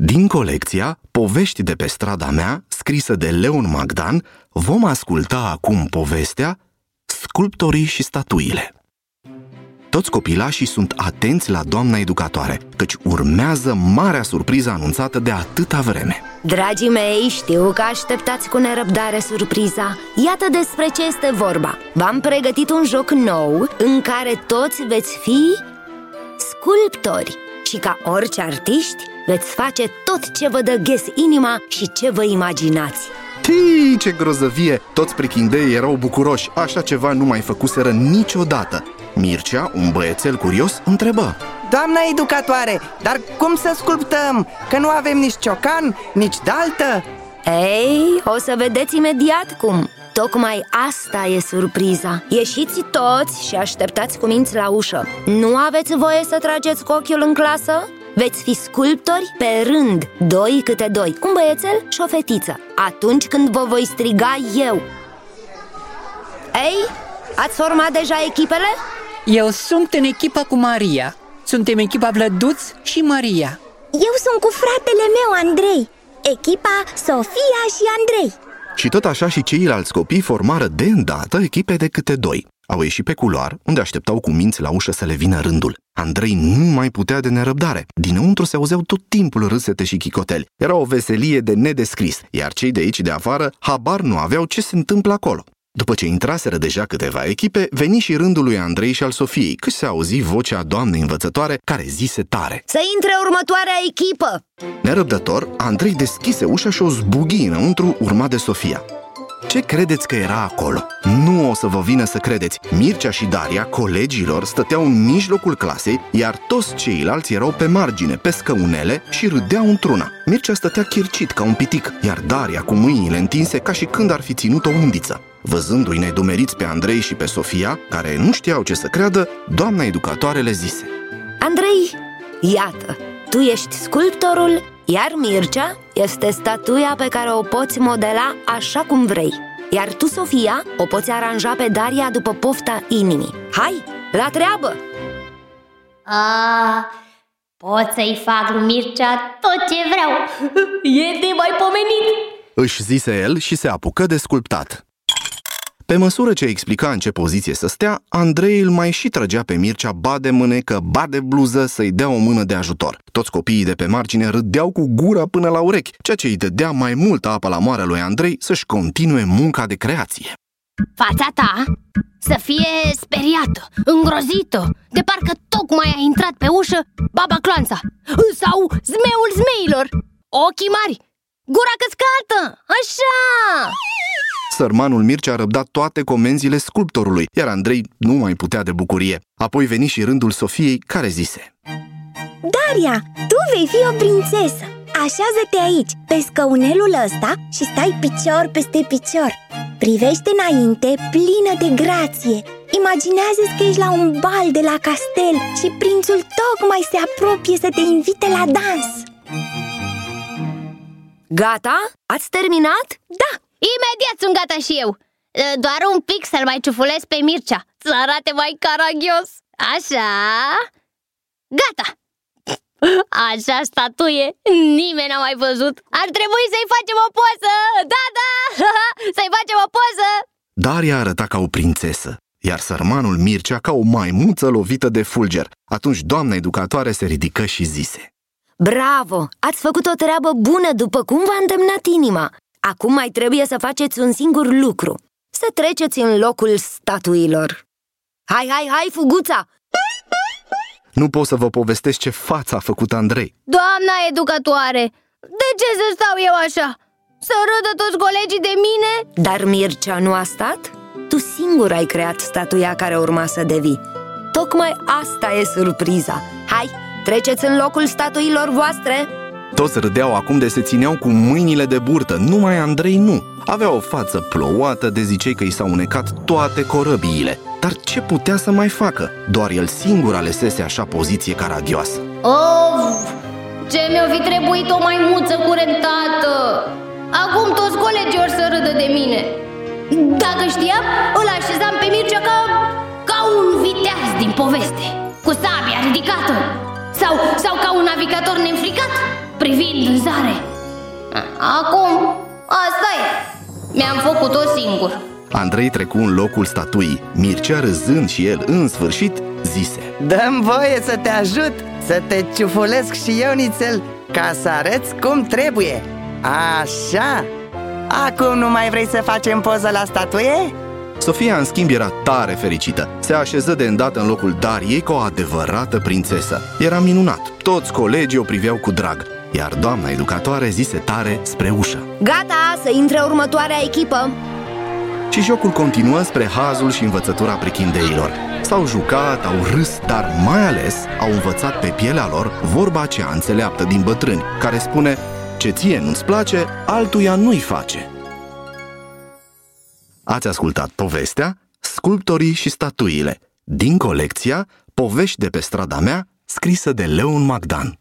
Din colecția Povești de pe strada mea, scrisă de Leon Magdan, vom asculta acum povestea Sculptorii și statuile. Toți copilașii sunt atenți la doamna educatoare, căci urmează marea surpriză anunțată de atâta vreme. Dragii mei, știu că așteptați cu nerăbdare surpriza Iată despre ce este vorba V-am pregătit un joc nou în care toți veți fi sculptori Și ca orice artiști veți face tot ce vă dă ghes inima și ce vă imaginați. Tii, ce grozăvie! Toți prichindeii erau bucuroși, așa ceva nu mai făcuseră niciodată. Mircea, un băiețel curios, întrebă. Doamna educatoare, dar cum să sculptăm? Că nu avem nici ciocan, nici daltă Ei, o să vedeți imediat cum Tocmai asta e surpriza. Ieșiți toți și așteptați cu minți la ușă. Nu aveți voie să trageți cu ochiul în clasă? Veți fi sculptori pe rând, doi câte doi. Un băiețel și o fetiță. Atunci când vă voi striga eu. Ei, ați format deja echipele? Eu sunt în echipa cu Maria. Suntem echipa Vlăduț și Maria. Eu sunt cu fratele meu, Andrei. Echipa Sofia și Andrei Și tot așa și ceilalți copii formară de îndată echipe de câte doi au ieșit pe culoar, unde așteptau cu minți la ușă să le vină rândul. Andrei nu mai putea de nerăbdare. Dinăuntru se auzeau tot timpul râsete și chicoteli. Era o veselie de nedescris, iar cei de aici de afară habar nu aveau ce se întâmplă acolo. După ce intraseră deja câteva echipe, veni și rândul lui Andrei și al Sofiei, că se auzi vocea doamnei învățătoare care zise tare. Să intre următoarea echipă! Nerăbdător, Andrei deschise ușa și o zbughi înăuntru, urma de Sofia. Ce credeți că era acolo? Nu o să vă vină să credeți. Mircea și Daria, colegilor, stăteau în mijlocul clasei, iar toți ceilalți erau pe margine, pe scăunele și râdeau într-una. Mircea stătea chircit ca un pitic, iar Daria cu mâinile întinse ca și când ar fi ținut o undiță. Văzându-i nedumeriți pe Andrei și pe Sofia, care nu știau ce să creadă, doamna educatoare le zise. Andrei, iată, tu ești sculptorul, iar Mircea este statuia pe care o poți modela așa cum vrei. Iar tu, Sofia, o poți aranja pe Daria după pofta inimii. Hai, la treabă! A, pot să-i fac lui Mircea tot ce vreau. E de mai pomenit. Își zise el și se apucă de sculptat. Pe măsură ce explica în ce poziție să stea, Andrei îl mai și trăgea pe Mircea ba de mânecă, ba de bluză să-i dea o mână de ajutor. Toți copiii de pe margine râdeau cu gura până la urechi, ceea ce îi dădea mai multă apă la moară lui Andrei să-și continue munca de creație. Fața ta să fie speriată, îngrozită De parcă tocmai a intrat pe ușă baba cloanța Sau zmeul zmeilor Ochii mari, gura căscată, așa Sărmanul Mircea a răbdat toate comenzile sculptorului, iar Andrei nu mai putea de bucurie. Apoi veni și rândul Sofiei, care zise Daria, tu vei fi o prințesă Așează-te aici, pe scăunelul ăsta și stai picior peste picior Privește înainte, plină de grație Imaginează-ți că ești la un bal de la castel Și prințul tocmai se apropie să te invite la dans Gata? Ați terminat? Da, Imediat sunt gata și eu. Doar un pic să-l mai ciufulesc pe Mircea. Să arate mai caragios. Așa. Gata. Așa statuie. Nimeni n-a mai văzut. Ar trebui să-i facem o poză. Da, da, să-i facem o poză. Daria arăta ca o prințesă, iar sărmanul Mircea ca o maimuță lovită de fulger. Atunci doamna educatoare se ridică și zise. Bravo! Ați făcut o treabă bună după cum v-a îndemnat inima Acum mai trebuie să faceți un singur lucru Să treceți în locul statuilor Hai, hai, hai, fuguța! Nu pot să vă povestesc ce față a făcut Andrei. Doamna educatoare, de ce să stau eu așa? Să râdă toți colegii de mine? Dar Mircea nu a stat? Tu singur ai creat statuia care urma să devii Tocmai asta e surpriza Hai, treceți în locul statuilor voastre Toți râdeau acum de se țineau cu mâinile de burtă, numai Andrei nu. Avea o față plouată de zicei că i s-au unecat toate corăbiile. Dar ce putea să mai facă? Doar el singur alesese așa poziție caragioasă. Of, ce mi-o fi trebuit o maimuță curentată Acum toți colegii or să râdă de mine Dacă știam, îl așezam pe Mircea ca, ca un viteaz din poveste Cu sabia ridicată Sau, sau ca un navigator neînfricat privind în zare Acum, asta e Mi-am făcut-o singur Andrei trecu în locul statuii. Mircea, râzând și el în sfârșit, zise Dăm voie să te ajut, să te ciufulesc și eu, nițel Ca să arăți cum trebuie Așa Acum nu mai vrei să facem poză la statuie? Sofia, în schimb, era tare fericită. Se așeză de îndată în locul Dariei ca o adevărată prințesă. Era minunat. Toți colegii o priveau cu drag. Iar doamna educatoare zise tare spre ușă. Gata, să intre următoarea echipă Și jocul continuă spre hazul și învățătura prichindeilor. S-au jucat, au râs, dar mai ales au învățat pe pielea lor vorba aceea înțeleaptă din bătrâni, care spune Ce ție nu-ți place, altuia nu-i face. Ați ascultat povestea Sculptorii și statuile din colecția Povești de pe strada mea, scrisă de Leon Magdan.